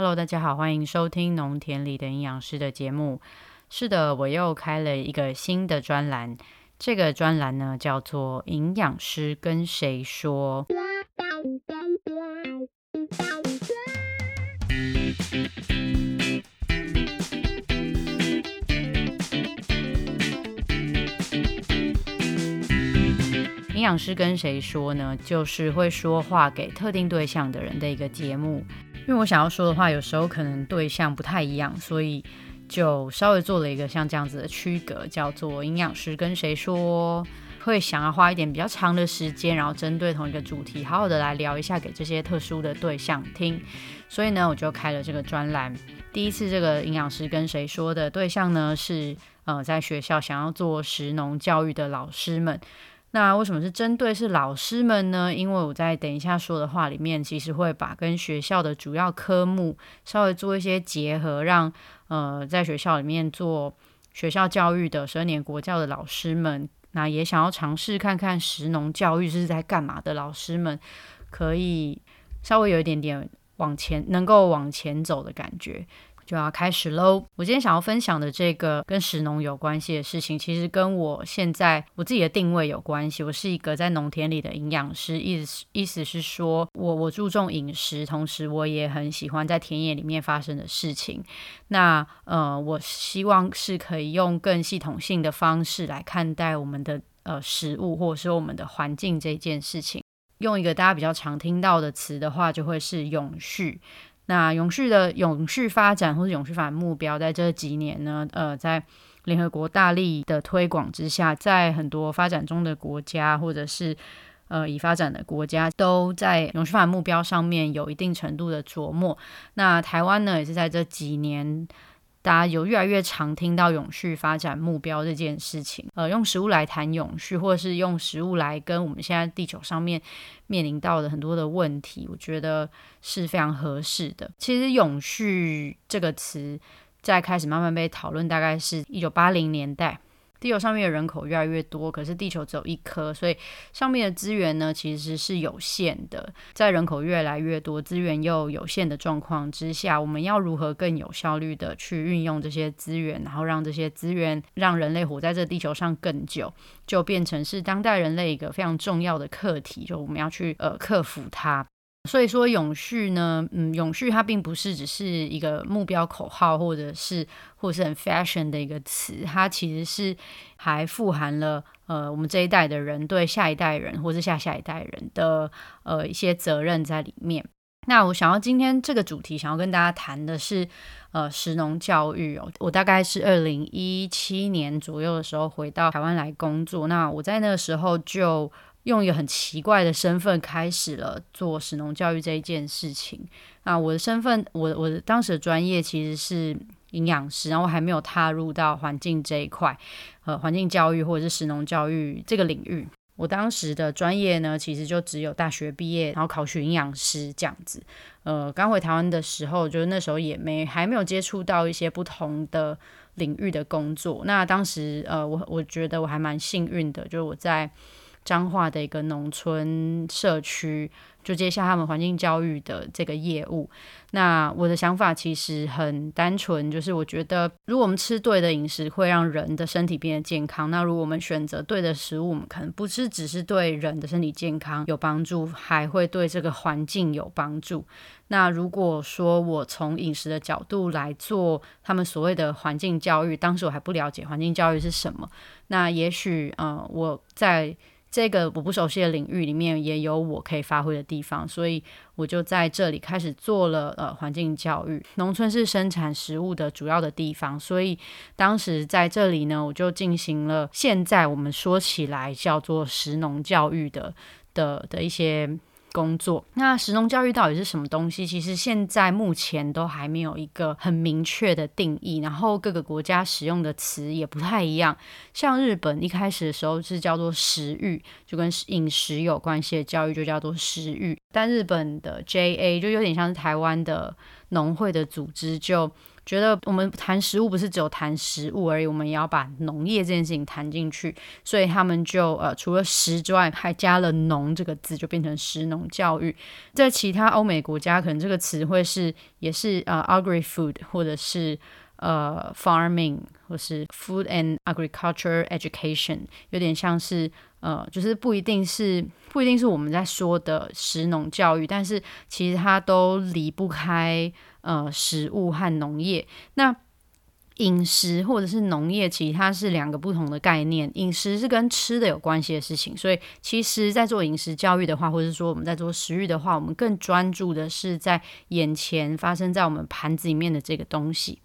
Hello，大家好，欢迎收听农田里的营养师的节目。是的，我又开了一个新的专栏，这个专栏呢叫做“营养师跟谁说”。营养师跟谁说呢？就是会说话给特定对象的人的一个节目。因为我想要说的话，有时候可能对象不太一样，所以就稍微做了一个像这样子的区隔，叫做营养师跟谁说。会想要花一点比较长的时间，然后针对同一个主题，好好的来聊一下给这些特殊的对象听。所以呢，我就开了这个专栏。第一次这个营养师跟谁说的对象呢，是呃在学校想要做食农教育的老师们。那为什么是针对是老师们呢？因为我在等一下说的话里面，其实会把跟学校的主要科目稍微做一些结合，让呃在学校里面做学校教育的十二年国教的老师们，那也想要尝试看看实农教育是在干嘛的老师们，可以稍微有一点点往前，能够往前走的感觉。就要开始喽！我今天想要分享的这个跟食农有关系的事情，其实跟我现在我自己的定位有关系。我是一个在农田里的营养师，意思意思是说我我注重饮食，同时我也很喜欢在田野里面发生的事情。那呃，我希望是可以用更系统性的方式来看待我们的呃食物，或者说我们的环境这件事情。用一个大家比较常听到的词的话，就会是永续。那永续的永续发展或者永续发展目标，在这几年呢，呃，在联合国大力的推广之下，在很多发展中的国家或者是呃已发展的国家，都在永续发展目标上面有一定程度的琢磨。那台湾呢，也是在这几年。大家有越来越常听到永续发展目标这件事情，呃，用食物来谈永续，或者是用食物来跟我们现在地球上面面临到的很多的问题，我觉得是非常合适的。其实“永续”这个词在开始慢慢被讨论，大概是一九八零年代。地球上面的人口越来越多，可是地球只有一颗，所以上面的资源呢其实是有限的。在人口越来越多、资源又有限的状况之下，我们要如何更有效率的去运用这些资源，然后让这些资源让人类活在这地球上更久，就变成是当代人类一个非常重要的课题，就我们要去呃克服它。所以说永续呢，嗯，永续它并不是只是一个目标口号，或者是或者是很 fashion 的一个词，它其实是还富含了呃我们这一代的人对下一代人或是下下一代人的呃一些责任在里面。那我想要今天这个主题想要跟大家谈的是呃食农教育哦，我大概是二零一七年左右的时候回到台湾来工作，那我在那个时候就。用一个很奇怪的身份开始了做食农教育这一件事情。那我的身份，我我当时的专业其实是营养师，然后还没有踏入到环境这一块，呃，环境教育或者是食农教育这个领域。我当时的专业呢，其实就只有大学毕业，然后考取营养师这样子。呃，刚回台湾的时候，就是那时候也没还没有接触到一些不同的领域的工作。那当时，呃，我我觉得我还蛮幸运的，就是我在。彰化的一个农村社区，就接下他们环境教育的这个业务。那我的想法其实很单纯，就是我觉得，如果我们吃对的饮食，会让人的身体变得健康。那如果我们选择对的食物，我们可能不是只是对人的身体健康有帮助，还会对这个环境有帮助。那如果说我从饮食的角度来做他们所谓的环境教育，当时我还不了解环境教育是什么。那也许，呃，我在这个我不熟悉的领域里面也有我可以发挥的地方，所以我就在这里开始做了呃环境教育。农村是生产食物的主要的地方，所以当时在这里呢，我就进行了现在我们说起来叫做食农教育的的的一些。工作那食农教育到底是什么东西？其实现在目前都还没有一个很明确的定义，然后各个国家使用的词也不太一样。像日本一开始的时候是叫做食育，就跟饮食有关系的教育就叫做食育，但日本的 JA 就有点像是台湾的农会的组织就觉得，我们谈食物不是只有谈食物而已，我们也要把农业这件事情谈进去，所以他们就呃除了食之外，还加了农这个字，就变成食农教育。在其他欧美国家，可能这个词汇是也是呃 agri food 或者是。呃，farming 或是 food and agriculture education，有点像是呃，就是不一定是不一定是我们在说的食农教育，但是其实它都离不开呃食物和农业。那饮食或者是农业，其实它是两个不同的概念。饮食是跟吃的有关系的事情，所以其实，在做饮食教育的话，或者说我们在做食欲的话，我们更专注的是在眼前发生在我们盘子里面的这个东西。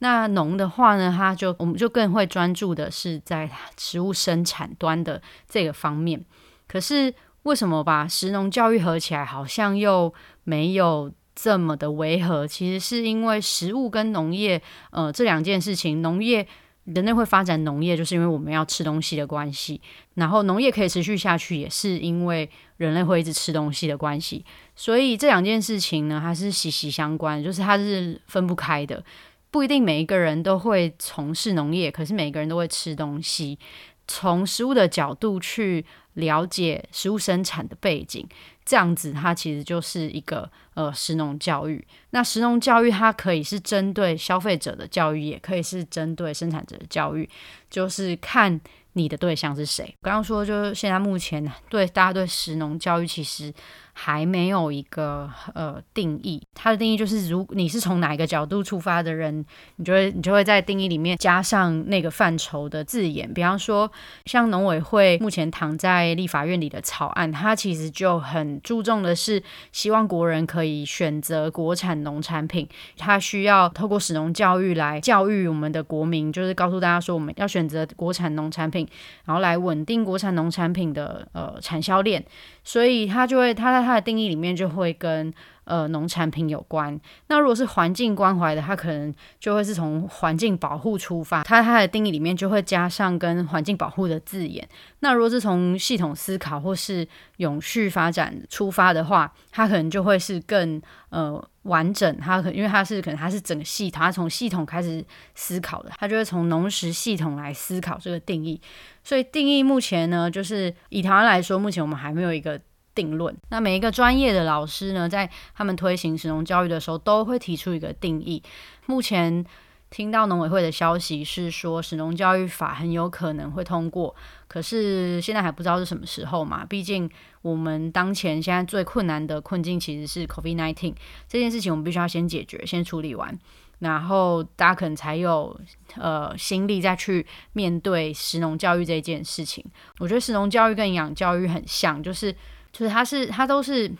那农的话呢，它就我们就更会专注的是在食物生产端的这个方面。可是为什么把食农教育合起来，好像又没有这么的违和？其实是因为食物跟农业，呃，这两件事情，农业人类会发展农业，就是因为我们要吃东西的关系。然后农业可以持续下去，也是因为人类会一直吃东西的关系。所以这两件事情呢，它是息息相关，就是它是分不开的。不一定每一个人都会从事农业，可是每个人都会吃东西。从食物的角度去了解食物生产的背景，这样子它其实就是一个呃食农教育。那食农教育它可以是针对消费者的教育，也可以是针对生产者的教育，就是看你的对象是谁。刚刚说就是现在目前对大家对食农教育其实。还没有一个呃定义，它的定义就是，如你是从哪一个角度出发的人，你就会你就会在定义里面加上那个范畴的字眼。比方说，像农委会目前躺在立法院里的草案，它其实就很注重的是，希望国人可以选择国产农产品。它需要透过使农教育来教育我们的国民，就是告诉大家说，我们要选择国产农产品，然后来稳定国产农产品的呃产销链。所以它就会，它在它的定义里面就会跟呃农产品有关。那如果是环境关怀的，它可能就会是从环境保护出发，它它的定义里面就会加上跟环境保护的字眼。那如果是从系统思考或是永续发展出发的话，它可能就会是更呃完整。它可因为它是可能它是整个系统，它从系统开始思考的，它就会从农食系统来思考这个定义。所以定义目前呢，就是以台湾来说，目前我们还没有一个定论。那每一个专业的老师呢，在他们推行使用教育的时候，都会提出一个定义。目前听到农委会的消息是说，使用教育法很有可能会通过，可是现在还不知道是什么时候嘛。毕竟我们当前现在最困难的困境其实是 COVID-19 这件事情，我们必须要先解决，先处理完。然后大家可能才有呃心力再去面对食农教育这件事情。我觉得食农教育跟营养教育很像，就是就是它是它都是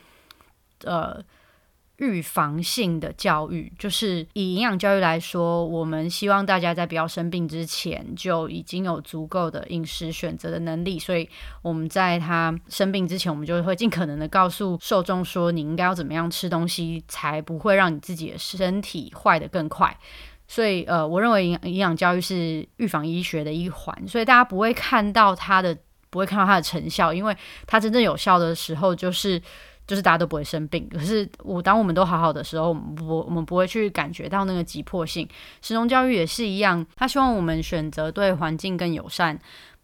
呃。预防性的教育，就是以营养教育来说，我们希望大家在不要生病之前就已经有足够的饮食选择的能力。所以我们在他生病之前，我们就会尽可能的告诉受众说，你应该要怎么样吃东西，才不会让你自己的身体坏得更快。所以，呃，我认为营营养教育是预防医学的一环。所以大家不会看到它的，不会看到它的成效，因为它真正有效的时候就是。就是大家都不会生病，可是我当我们都好好的时候，我们不我们不会去感觉到那个急迫性。时农教育也是一样，他希望我们选择对环境更友善、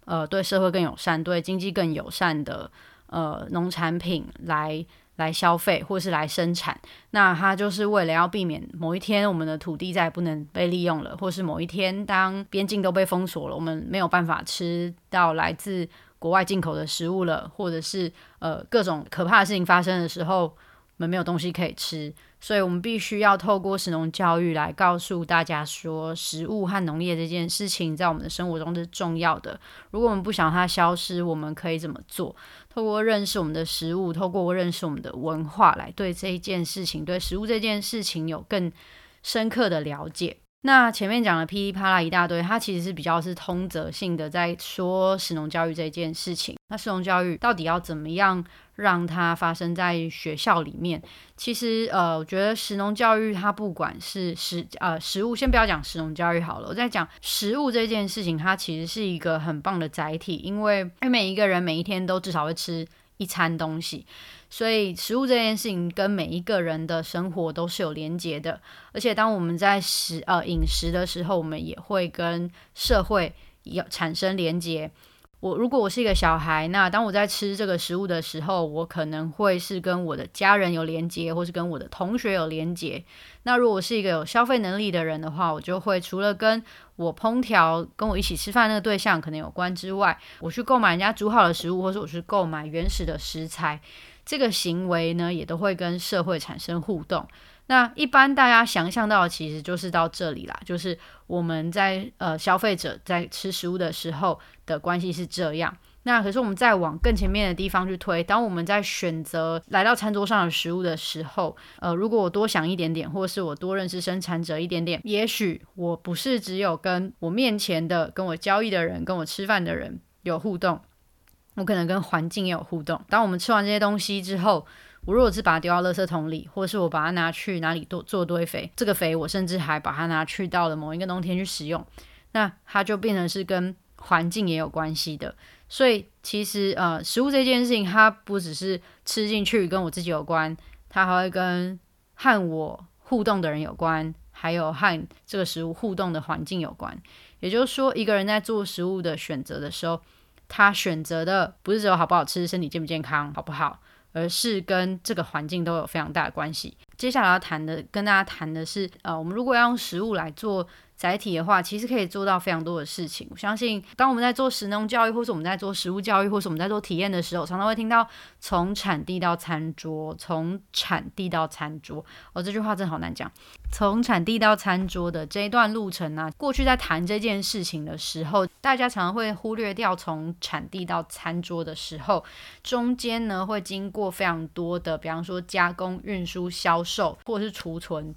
呃对社会更友善、对经济更友善的呃农产品来来消费或是来生产。那他就是为了要避免某一天我们的土地再也不能被利用了，或是某一天当边境都被封锁了，我们没有办法吃到来自。国外进口的食物了，或者是呃各种可怕的事情发生的时候，我们没有东西可以吃，所以我们必须要透过食农教育来告诉大家说，食物和农业这件事情在我们的生活中是重要的。如果我们不想它消失，我们可以怎么做？透过认识我们的食物，透过认识我们的文化，来对这一件事情，对食物这件事情有更深刻的了解。那前面讲的噼里啪啦一大堆，它其实是比较是通则性的，在说食农教育这件事情。那食农教育到底要怎么样让它发生在学校里面？其实，呃，我觉得食农教育它不管是食呃食物，先不要讲食农教育好了，我在讲食物这件事情，它其实是一个很棒的载体，因为每一个人每一天都至少会吃。一餐东西。所以食物这件事情跟每一个人的生活都是有连结的，而且当我们在食呃饮食的时候，我们也会跟社会有产生连结。我如果我是一个小孩，那当我在吃这个食物的时候，我可能会是跟我的家人有连接，或是跟我的同学有连接。那如果我是一个有消费能力的人的话，我就会除了跟我烹调、跟我一起吃饭那个对象可能有关之外，我去购买人家煮好的食物，或是我去购买原始的食材，这个行为呢，也都会跟社会产生互动。那一般大家想象到的其实就是到这里啦，就是我们在呃消费者在吃食物的时候的关系是这样。那可是我们再往更前面的地方去推，当我们在选择来到餐桌上的食物的时候，呃，如果我多想一点点，或是我多认识生产者一点点，也许我不是只有跟我面前的跟我交易的人、跟我吃饭的人有互动，我可能跟环境也有互动。当我们吃完这些东西之后，我如果是把它丢到垃圾桶里，或者是我把它拿去哪里做做堆肥，这个肥我甚至还把它拿去到了某一个冬天去使用，那它就变成是跟环境也有关系的。所以其实呃，食物这件事情，它不只是吃进去跟我自己有关，它还会跟和我互动的人有关，还有和这个食物互动的环境有关。也就是说，一个人在做食物的选择的时候，他选择的不是只有好不好吃、身体健不健康、好不好。而是跟这个环境都有非常大的关系。接下来要谈的，跟大家谈的是，呃，我们如果要用食物来做。载体的话，其实可以做到非常多的事情。我相信，当我们在做食农教育，或是我们在做食物教育，或是我们在做体验的时候，常常会听到“从产地到餐桌”，“从产地到餐桌”。哦，这句话真的好难讲。从产地到餐桌的这一段路程呢，过去在谈这件事情的时候，大家常常会忽略掉从产地到餐桌的时候，中间呢会经过非常多的，比方说加工、运输、销售，或者是储存。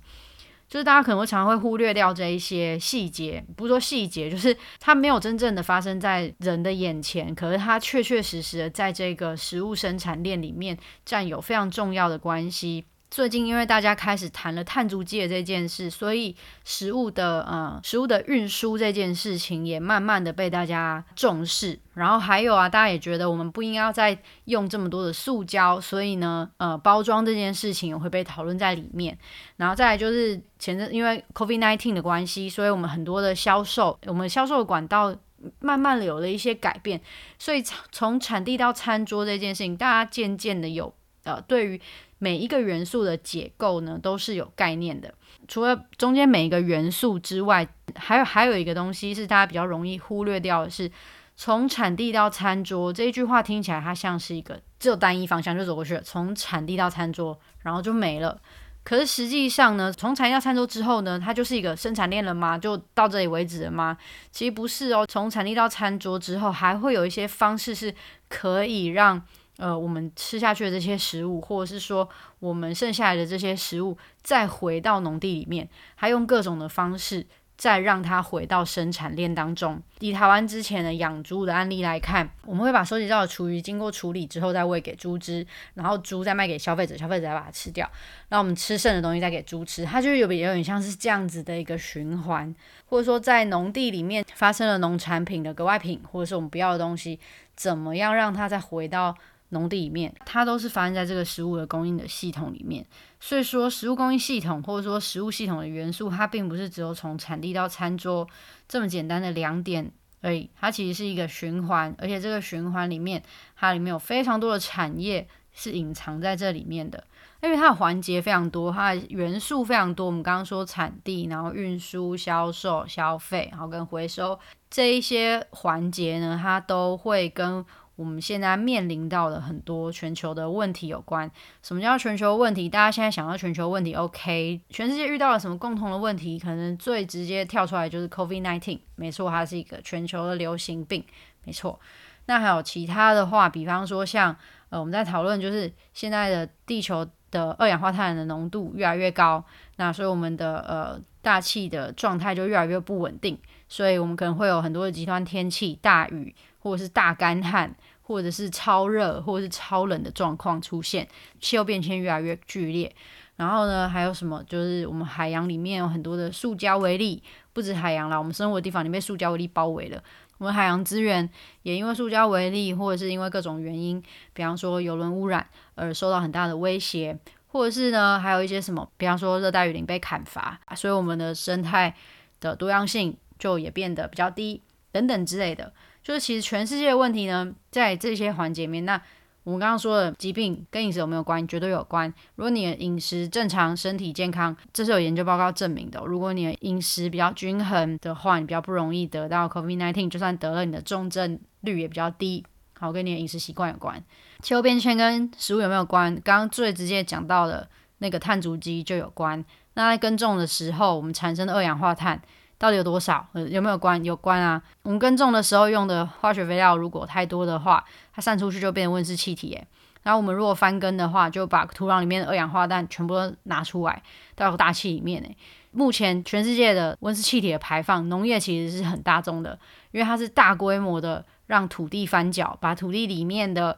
就是大家可能会常会忽略掉这一些细节，不是说细节，就是它没有真正的发生在人的眼前，可是它确确实实的在这个食物生产链里面占有非常重要的关系。最近因为大家开始谈了碳足迹这件事，所以食物的呃食物的运输这件事情也慢慢的被大家重视。然后还有啊，大家也觉得我们不应该再用这么多的塑胶，所以呢，呃，包装这件事情也会被讨论在里面。然后再来就是前阵因为 COVID nineteen 的关系，所以我们很多的销售，我们销售管道慢慢的有了一些改变。所以从产地到餐桌这件事情，大家渐渐的有呃对于。每一个元素的解构呢，都是有概念的。除了中间每一个元素之外，还有还有一个东西是大家比较容易忽略掉的，是从产地到餐桌这一句话听起来它像是一个只有单一方向就走过去了，从产地到餐桌，然后就没了。可是实际上呢，从产地到餐桌之后呢，它就是一个生产链了吗？就到这里为止了吗？其实不是哦。从产地到餐桌之后，还会有一些方式是可以让。呃，我们吃下去的这些食物，或者是说我们剩下来的这些食物，再回到农地里面，还用各种的方式再让它回到生产链当中。以台湾之前的养猪的案例来看，我们会把收集到的厨余经过处理之后再喂给猪只，然后猪再卖给消费者，消费者再把它吃掉，然后我们吃剩的东西再给猪吃，它就有有点像是这样子的一个循环，或者说在农地里面发生了农产品的格外品，或者是我们不要的东西，怎么样让它再回到。农地里面，它都是发生在这个食物的供应的系统里面。所以说，食物供应系统或者说食物系统的元素，它并不是只有从产地到餐桌这么简单的两点而已。它其实是一个循环，而且这个循环里面，它里面有非常多的产业是隐藏在这里面的。因为它的环节非常多，它的元素非常多。我们刚刚说产地，然后运输、销售、消费，然后跟回收这一些环节呢，它都会跟。我们现在面临到的很多全球的问题有关。什么叫全球问题？大家现在想到全球问题，OK？全世界遇到了什么共同的问题？可能最直接跳出来就是 COVID-19，没错，它是一个全球的流行病，没错。那还有其他的话，比方说像呃，我们在讨论就是现在的地球的二氧化碳的浓度越来越高，那所以我们的呃大气的状态就越来越不稳定，所以我们可能会有很多的极端天气，大雨。或者是大干旱，或者是超热，或者是超冷的状况出现，气候变迁越来越剧烈。然后呢，还有什么？就是我们海洋里面有很多的塑胶微粒，不止海洋啦，我们生活的地方里被塑胶微粒包围了。我们海洋资源也因为塑胶微粒，或者是因为各种原因，比方说油轮污染而受到很大的威胁，或者是呢，还有一些什么，比方说热带雨林被砍伐，所以我们的生态的多样性就也变得比较低，等等之类的。就是其实全世界的问题呢，在这些环节里面，那。我们刚刚说的疾病跟饮食有没有关？绝对有关。如果你的饮食正常，身体健康，这是有研究报告证明的。如果你的饮食比较均衡的话，你比较不容易得到 COVID-19，就算得了，你的重症率也比较低。好，跟你的饮食习惯有关。气候变迁跟食物有没有关？刚刚最直接讲到的那个碳足迹就有关。那在耕种的时候，我们产生的二氧化碳。到底有多少？有没有关？有关啊！我们耕种的时候用的化学肥料如果太多的话，它散出去就变成温室气体诶。然后我们如果翻耕的话，就把土壤里面的二氧化氮全部都拿出来到大气里面诶。目前全世界的温室气体的排放，农业其实是很大宗的，因为它是大规模的让土地翻搅，把土地里面的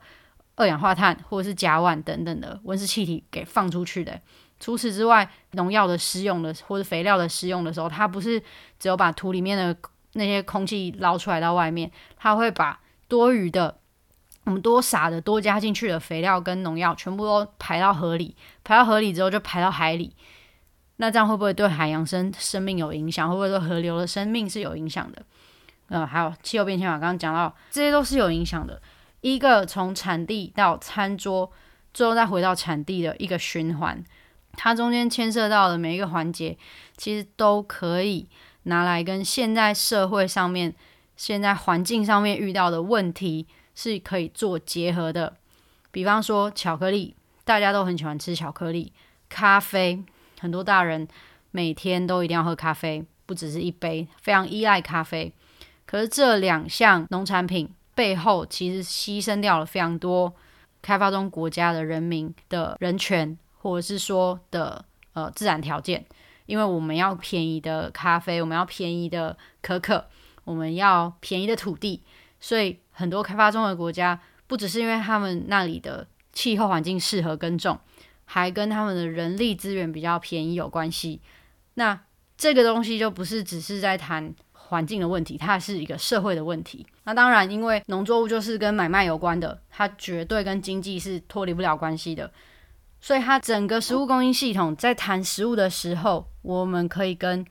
二氧化碳或者是甲烷等等的温室气体给放出去的。除此之外，农药的施用的或者肥料的施用的时候，它不是只有把土里面的那些空气捞出来到外面，它会把多余的、我们多撒的、多加进去的肥料跟农药全部都排到河里，排到河里之后就排到海里。那这样会不会对海洋生生命有影响？会不会对河流的生命是有影响的？呃，还有气候变迁嘛，刚刚讲到这些都是有影响的。一个从产地到餐桌，最后再回到产地的一个循环。它中间牵涉到的每一个环节，其实都可以拿来跟现在社会上面、现在环境上面遇到的问题是可以做结合的。比方说巧克力，大家都很喜欢吃巧克力；咖啡，很多大人每天都一定要喝咖啡，不只是一杯，非常依赖咖啡。可是这两项农产品背后，其实牺牲掉了非常多开发中国家的人民的人权。或者是说的呃自然条件，因为我们要便宜的咖啡，我们要便宜的可可，我们要便宜的土地，所以很多开发中的国家不只是因为他们那里的气候环境适合耕种，还跟他们的人力资源比较便宜有关系。那这个东西就不是只是在谈环境的问题，它是一个社会的问题。那当然，因为农作物就是跟买卖有关的，它绝对跟经济是脱离不了关系的。所以，它整个食物供应系统在谈食物的时候，我们可以跟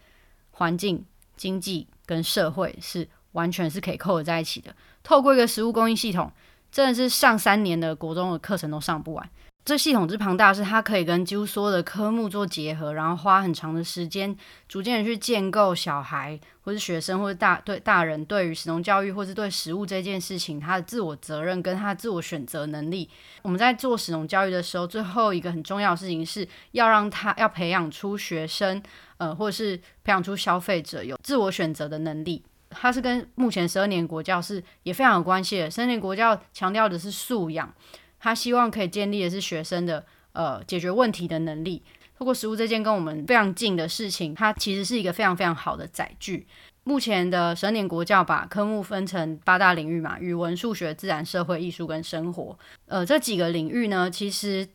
环境、经济跟社会是完全是可以扣合在一起的。透过一个食物供应系统，真的是上三年的国中的课程都上不完。这系统之庞大，是它可以跟几乎所有的科目做结合，然后花很长的时间，逐渐的去建构小孩或是学生或者大对大人对于食农教育或是对食物这件事情，他的自我责任跟他的自我选择能力。我们在做食农教育的时候，最后一个很重要的事情是要让他要培养出学生，呃，或者是培养出消费者有自我选择的能力。它是跟目前十二年国教是也非常有关系的。十二年国教强调的是素养。他希望可以建立的是学生的呃解决问题的能力。透过食物这件跟我们非常近的事情，它其实是一个非常非常好的载具。目前的十年国教把科目分成八大领域嘛，语文、数学、自然、社会、艺术跟生活。呃，这几个领域呢，其实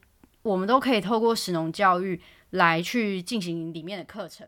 我们都可以透过食农教育来去进行里面的课程。